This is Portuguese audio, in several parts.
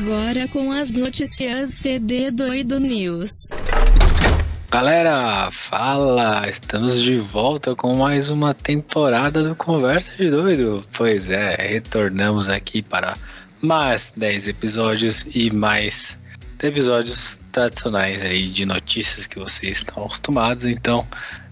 agora com as notícias CD Doido News. Galera, fala! Estamos de volta com mais uma temporada do Conversa de Doido. Pois é, retornamos aqui para mais 10 episódios e mais episódios tradicionais aí de notícias que vocês estão acostumados. Então,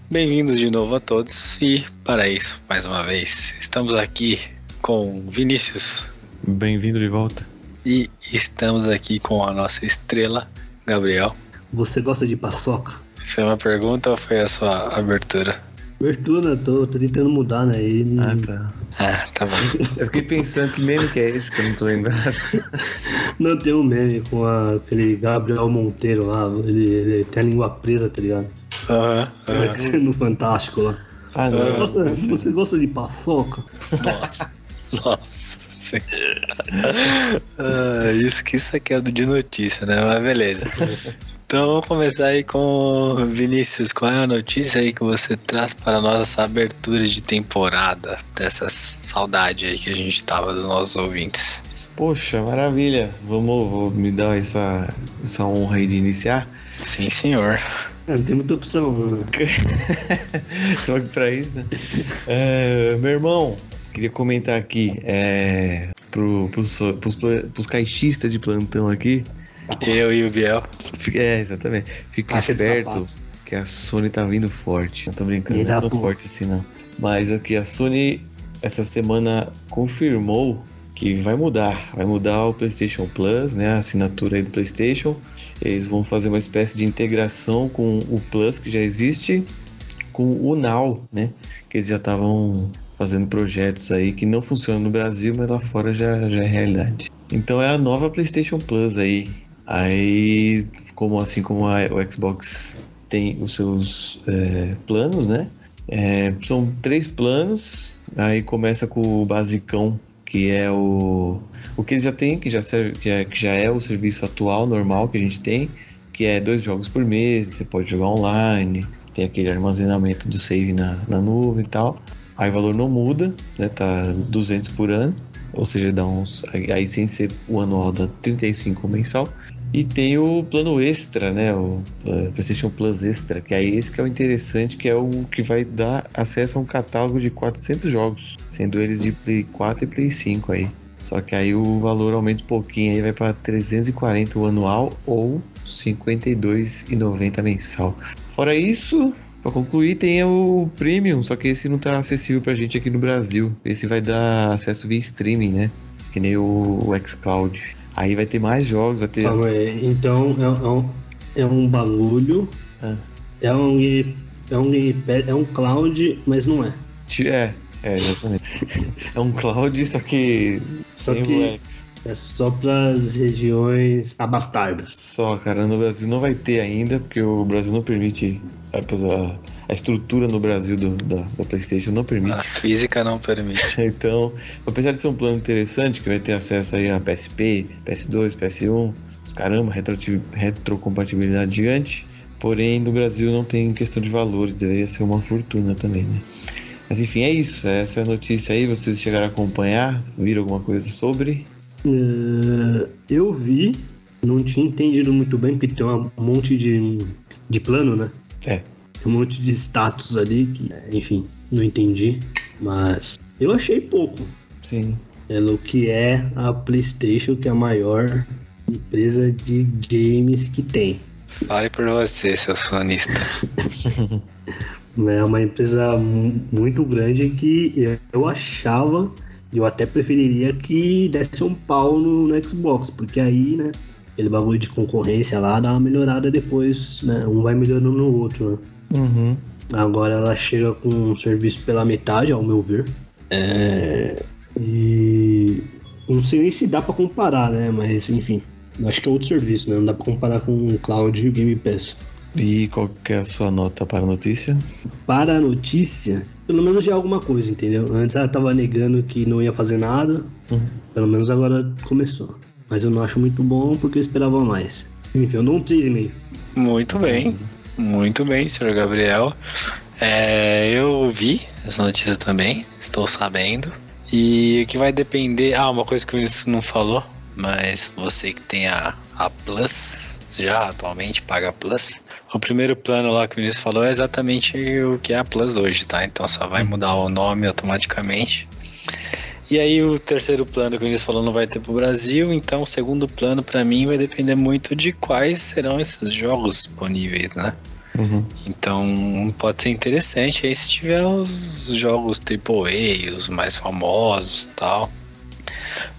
bem-vindos de novo a todos e para isso, mais uma vez, estamos aqui com Vinícius. Bem-vindo de volta. E estamos aqui com a nossa estrela, Gabriel. Você gosta de paçoca? Isso foi uma pergunta ou foi a sua abertura? Abertura, tô, tô tentando mudar, né? E... Ah, tá. Ah, tá bom. Eu fiquei pensando que meme que é esse que eu não tô lembrado. Não tem um meme com a, aquele Gabriel Monteiro lá, ele, ele tem a língua presa, tá ligado? Aham, aham. No Fantástico lá. Ah, Você não. gosta, você gosta de paçoca? Nossa. Nossa senhora. Ah, isso que isso aqui é de notícia, né? Mas beleza. Então vamos começar aí com Vinícius. Qual é a notícia aí que você traz para nós essa abertura de temporada? Dessa saudade aí que a gente tava dos nossos ouvintes. Poxa, maravilha. Vamos vou me dar essa, essa honra aí de iniciar. Sim, senhor. É, não tem muita opção. Né? Só que pra isso, né? É, meu irmão, queria comentar aqui é, pro, pros, pros, pros caixistas de plantão aqui. Eu e o Biel. É, exatamente. Fica Caixa esperto que a Sony tá vindo forte. Não tô brincando, não é tão forte assim não. Mas aqui a Sony essa semana confirmou que vai mudar. Vai mudar o PlayStation Plus, né? A assinatura aí do PlayStation. Eles vão fazer uma espécie de integração com o Plus que já existe, com o Now, né? Que eles já estavam fazendo projetos aí que não funcionam no Brasil, mas lá fora já, já é realidade. Então é a nova PlayStation Plus aí. Aí, como assim como a- o Xbox tem os seus é, planos, né? É, são três planos. Aí começa com o basicão, que é o o que eles já têm, que já serve, que, é, que já é o serviço atual normal que a gente tem, que é dois jogos por mês. Você pode jogar online, tem aquele armazenamento do save na, na nuvem e tal. Aí o valor não muda, né? Tá 200 por ano, ou seja, dá uns aí aí sem ser o anual dá 35 mensal. E tem o plano extra, né? O uh, PlayStation Plus Extra, que é esse que é o interessante, que é o que vai dar acesso a um catálogo de 400 jogos, sendo eles de Play 4 e Play 5 aí. Só que aí o valor aumenta um pouquinho aí, vai para 340 o anual ou 52,90 mensal. Fora isso, para concluir, tem o Premium, só que esse não tá acessível pra gente aqui no Brasil. Esse vai dar acesso via streaming, né? Que nem o, o xCloud. Aí vai ter mais jogos, vai ter. Calma aí. Então é, é um, é um bagulho. Ah. É um é um gamepad, é um cloud, mas não é. É, é, exatamente. é um cloud, só que Só que-. É só para as regiões abastardas. Só, cara, no Brasil não vai ter ainda, porque o Brasil não permite. A, a- estrutura no Brasil do- da, da PlayStation não permite. A física não permite. Então, apesar de ser um plano interessante, que vai ter acesso aí a PSP, PS2, PS1, os caramba, retroti- retrocompatibilidade gigante, porém no Brasil não tem questão de valores, deveria ser uma fortuna também, né? Mas enfim, é isso, essa é a notícia aí, vocês chegaram a acompanhar, viram alguma coisa sobre? É, eu vi, não tinha entendido muito bem, porque tem um monte de, de plano, né? É. Tem um monte de status ali, que, enfim, não entendi. Mas eu achei pouco. Sim. Pelo que é a PlayStation, que é a maior empresa de games que tem. Fale por você, seu sonista. É uma empresa mu- muito grande que eu achava, eu até preferiria que desse um pau no, no Xbox, porque aí, né, aquele bagulho de concorrência lá dá uma melhorada depois, né, um vai melhorando no outro, né. Uhum. Agora ela chega com um serviço pela metade, ao meu ver. É, e não sei nem se dá pra comparar, né, mas enfim, acho que é outro serviço, né, não dá pra comparar com o Cloud e o Game Pass. E qual que é a sua nota para a notícia? para a notícia, pelo menos já é alguma coisa, entendeu? Antes ela tava negando que não ia fazer nada, Uhum. pelo menos agora começou. Mas eu não acho muito bom porque eu esperava mais. Enfim, eu dou um 3,5. Muito bem, muito bem, senhor Gabriel. É, eu vi essa notícia também, estou sabendo. E o que vai depender. Ah, uma coisa que o Vinícius não falou, mas você que tem a, a Plus, já atualmente paga a Plus, o primeiro plano lá que o Vinícius falou é exatamente o que é a Plus hoje, tá? Então só vai mudar o nome automaticamente. E aí o terceiro plano que o Vinícius falou não vai ter pro Brasil, então o segundo plano para mim vai depender muito de quais serão esses jogos disponíveis, né? Uhum. Então pode ser interessante aí se tiver os jogos AAA, os mais famosos e tal.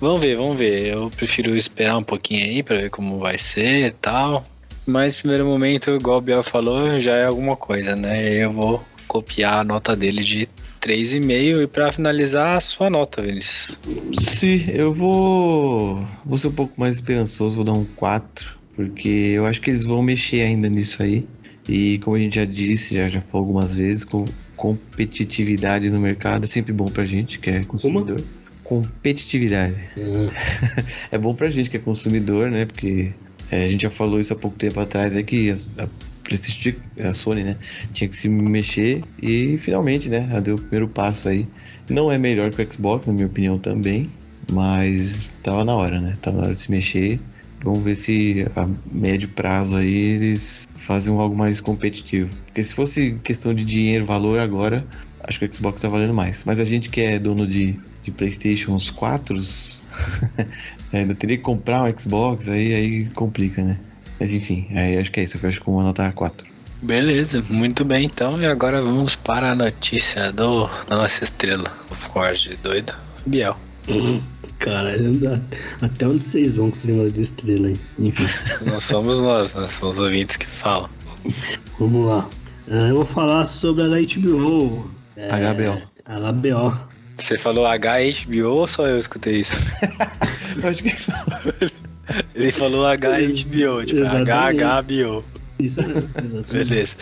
Vamos ver, vamos ver. Eu prefiro esperar um pouquinho aí para ver como vai ser e tal. Mas primeiro momento, igual o Biel falou, já é alguma coisa, né? Eu vou copiar a nota dele de 3,5 e para finalizar a sua nota, Vinícius. Sim, eu vou. Vou ser um pouco mais esperançoso, vou dar um 4, porque eu acho que eles vão mexer ainda nisso aí. E como a gente já disse, já, já falou algumas vezes, com competitividade no mercado é sempre bom pra gente, que é consumidor. Competitividade. Hum, É bom pra gente que é consumidor, né? Porque é, a gente já falou isso há pouco tempo atrás, é que a, PlayStation, a Sony, né? Tinha que se mexer e finalmente, né? Ela deu o primeiro passo aí. Não é melhor que o Xbox, na minha opinião, também. Mas tava na hora, né? Tava na hora de se mexer. Vamos ver se a médio prazo aí eles fazem algo mais competitivo. Porque se fosse questão de dinheiro, valor agora, acho que o Xbox tá valendo mais. Mas a gente que é dono de, de PlayStation 4, ainda teria que comprar um Xbox, aí, aí complica, né? Mas enfim, aí acho que é isso. Eu fecho com uma nota 4. Beleza, muito bem então. E agora vamos para a notícia do, da nossa estrela, o Forge doido, Biel. Cara, até onde vocês vão com esse negócio de estrela aí? Enfim, Não somos nós, né? São os ouvintes que falam. vamos lá. Ah, Eu vou falar sobre a HBO. É, HBO. HBO. Você falou HBO ou só eu escutei isso? Eu acho que Ele falou HBO, tipo Exatamente. HHBO. Isso exatamente. Beleza.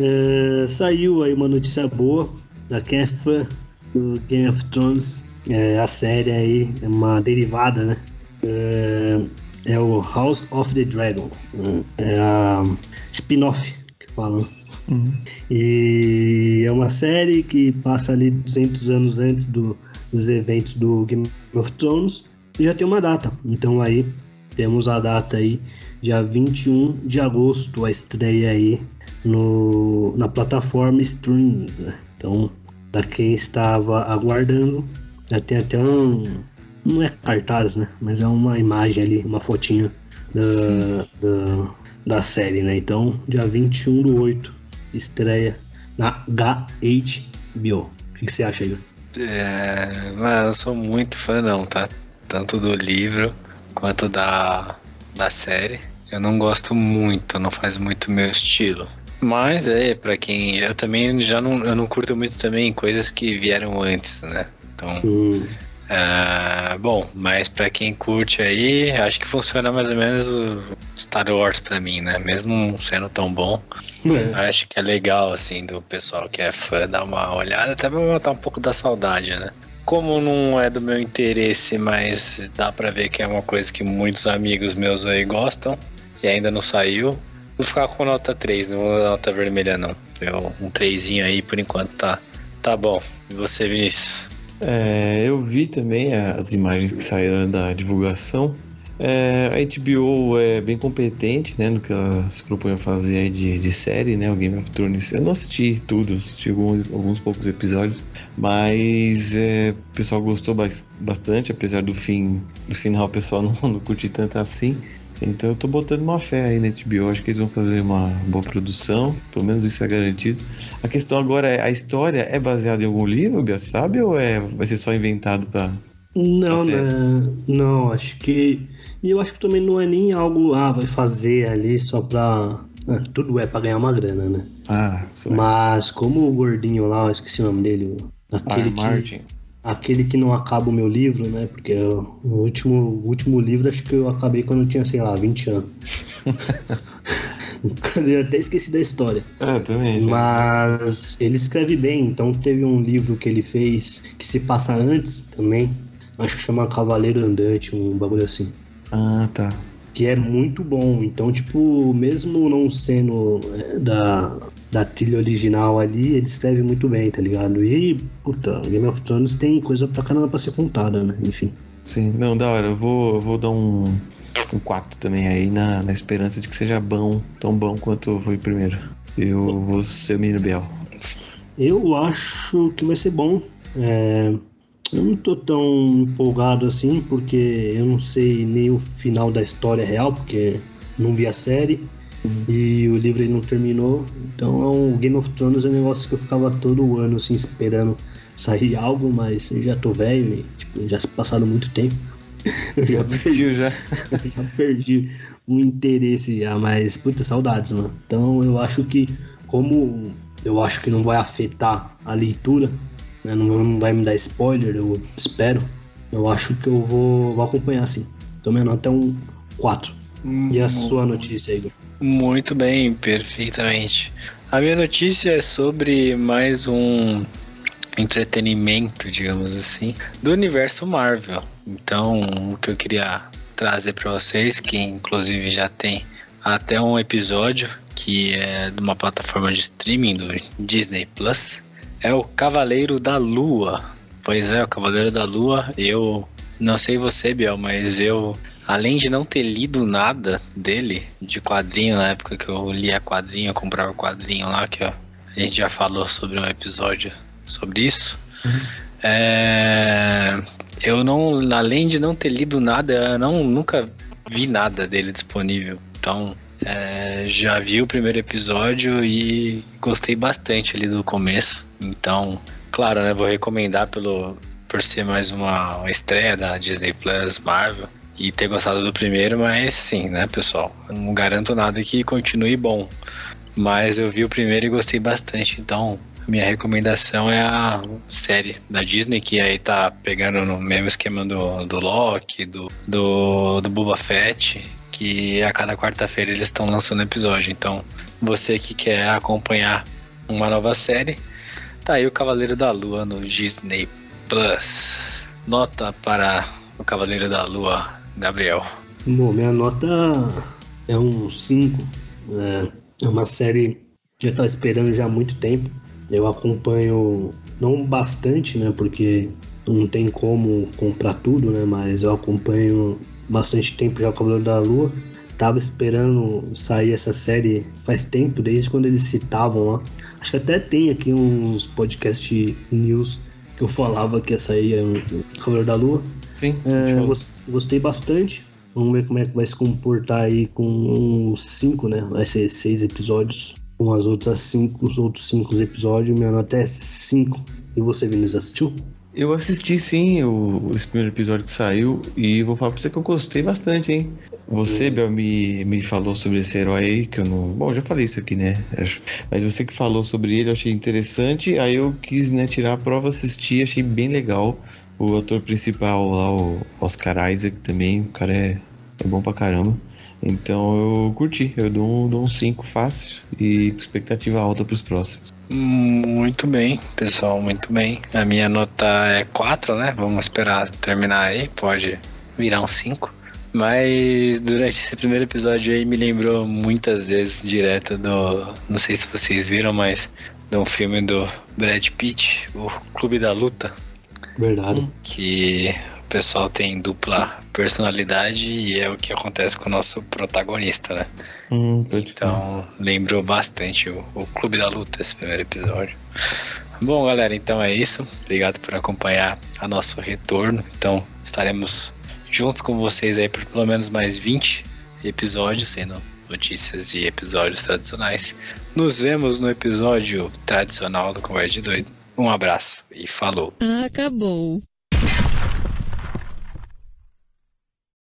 É, saiu aí uma notícia boa da é do Game of Thrones. É, a série aí é uma derivada, né? É, é o House of the Dragon. É a spin-off que falam. E é uma série que passa ali 200 anos antes do- dos eventos do Game of Thrones e já tem uma data. Então aí temos a data aí, dia 21 de agosto, a estreia aí no, na plataforma Streams. Né? Então, para quem estava aguardando, já tem até um. Não é cartaz, né? Mas é uma imagem ali, uma fotinha da, da, da série, né? Então, dia 21 do 8, estreia na HBO. O que, que você acha, Igor? É, mas eu não sou muito fã não, tá? Tanto do livro quanto da, da série. Eu não gosto muito, não faz muito meu estilo. Mas é, pra quem. Eu também já não, eu não curto muito também coisas que vieram antes, né? Então. Hum, Ah, bom, mas pra quem curte aí, acho que funciona mais ou menos o Star Wars pra mim, né? Mesmo sendo tão bom, é. acho que é legal, assim, do pessoal que é fã dar uma olhada, até pra matar um pouco da saudade, né? Como não é do meu interesse, mas dá pra ver que é uma coisa que muitos amigos meus aí gostam e ainda não saiu, vou ficar com nota 3, não vou dar nota vermelha não. Eu, um 3 aí por enquanto tá, tá bom. E você, Vinícius? É, eu vi também as imagens que saíram da divulgação. É, a HBO é bem competente né, no que ela se propõe a fazer de, de série, né? O Game of Thrones. Eu não assisti tudo, assisti alguns, alguns poucos episódios, mas é, o pessoal gostou bas- bastante, apesar do fim do final o pessoal não, não tanto assim. Então eu tô botando uma fé aí na HBO, acho que eles vão fazer uma boa produção, pelo menos isso é garantido. A questão agora é, a história é baseada em algum livro, Bia, sabe? Ou é, vai ser só inventado pra... Não, né? Não, acho que. E eu acho que também não é nem algo, ah, vai fazer ali só pra. ah, tudo é pra ganhar uma grana, né? Ah, só Mas como o gordinho lá, eu esqueci o nome dele, aquele, que, Martin. Aquele que não acaba o meu livro, né? Porque eu- o último, o último livro acho que eu acabei quando eu tinha, sei lá, 20 anos. eu até esqueci da história. Ah, também. já. Mas ele escreve bem, então teve um livro que ele fez que se passa antes também. Acho que chama Cavaleiro Andante, um bagulho assim. Ah, tá. Que é muito bom. Então, tipo, mesmo não sendo é, da, da trilha original ali, ele escreve muito bem, tá ligado? E, puta, Game of Thrones tem coisa pra caramba pra ser contada, né? Enfim. Sim, não, da hora. Eu vou, vou dar um, um 4 também aí, na, na esperança de que seja bom, tão bom quanto foi o primeiro. Eu vou ser o menino Biel. Eu acho que vai ser bom. É, eu não tô tão empolgado assim, porque eu não sei nem o final da história real, porque não vi a série. E o livro não terminou. Então é um Game of Thrones é um negócio que eu ficava todo ano assim esperando sair algo, mas eu já tô velho e tipo, já se passaram muito tempo. Eu já assistiu já. Já perdi o interesse já, mas puta saudades, mano. Então eu acho que como eu acho que não vai afetar a leitura, né? não, não vai me dar spoiler, eu espero. Eu acho que eu vou, vou acompanhar sim. Então minha nota é um 4. E a sua notícia, Igor? Muito bem, perfeitamente. A minha notícia é sobre mais um entretenimento, digamos assim, do universo Marvel. Então, o que eu queria trazer para vocês, que inclusive já tem até um episódio que é de uma plataforma de streaming do Disney Plus, é o Cavaleiro da Lua. Pois é, o Cavaleiro da Lua. Eu não sei você, Biel, mas eu além de não ter lido nada dele, de quadrinho, na época que eu lia quadrinho, eu comprava quadrinho lá, que ó, a gente já falou sobre um episódio sobre isso. Uhum. É, eu não, além de não ter lido nada, eu não, nunca vi nada dele disponível. Então, é, já vi o primeiro episódio e gostei bastante ali do começo. Então, claro, né, vou recomendar pelo, por ser mais uma, uma estreia da Disney Plus Marvel e ter gostado do primeiro, mas sim, né, pessoal? não garanto nada que continue bom. Mas eu vi o primeiro e gostei bastante, então minha recomendação é a série da Disney, que aí tá pegando no mesmo esquema do, do Loki, do, do, do Boba Fett, que a cada quarta-feira eles estão lançando episódio. Então, você que quer acompanhar uma nova série, tá aí o Cavaleiro da Lua no Disney Plus. Nota para o Cavaleiro da Lua Gabriel? Bom, minha nota é um 5. É, é uma série que eu estava esperando já há muito tempo. Eu acompanho, não bastante, né? Porque não tem como comprar tudo, né? Mas eu acompanho bastante tempo já o Cavaleiro da Lua. Tava esperando sair essa série faz tempo, desde quando eles citavam lá. Acho que até tem aqui uns podcast news que eu falava que ia sair o Cavaleiro da Lua. Sim. É, gostei bastante. Vamos ver como é que vai se comportar aí com uns 5, né? Vai ser seis episódios. Com as outras cinco, os outros cinco episódios, minha nota é 5. E você, Vinícius, assistiu? Eu assisti sim o, esse primeiro episódio que saiu e vou falar pra você que eu gostei bastante, hein? Você, Bel, me, me falou sobre esse herói aí, que eu não. Bom, já falei isso aqui, né? Mas você que falou sobre ele, eu achei interessante. Aí eu quis, né, tirar a prova, assistir, achei bem legal. O ator principal lá, o Oscar Isaac também, o cara é, é bom pra caramba. Então eu curti, eu dou um 5 um fácil e com expectativa alta pros próximos. Muito bem, pessoal, muito bem. A minha nota é 4, né? Vamos esperar terminar aí, pode virar um 5. Mas durante esse primeiro episódio aí me lembrou muitas vezes direto do. Não sei se vocês viram, mas de um filme do Brad Pitt, o Clube da Luta. Verdade. Que o pessoal tem dupla personalidade e é o que acontece com o nosso protagonista, né? Hum, então, lembrou bastante o, o Clube da Luta, esse primeiro episódio. Bom, galera, então é isso. Obrigado por acompanhar a nosso retorno. Então, estaremos juntos com vocês aí por pelo menos mais 20 episódios, sendo notícias e episódios tradicionais. Nos vemos no episódio tradicional do Conversa de Doido. Um abraço e falou. Acabou.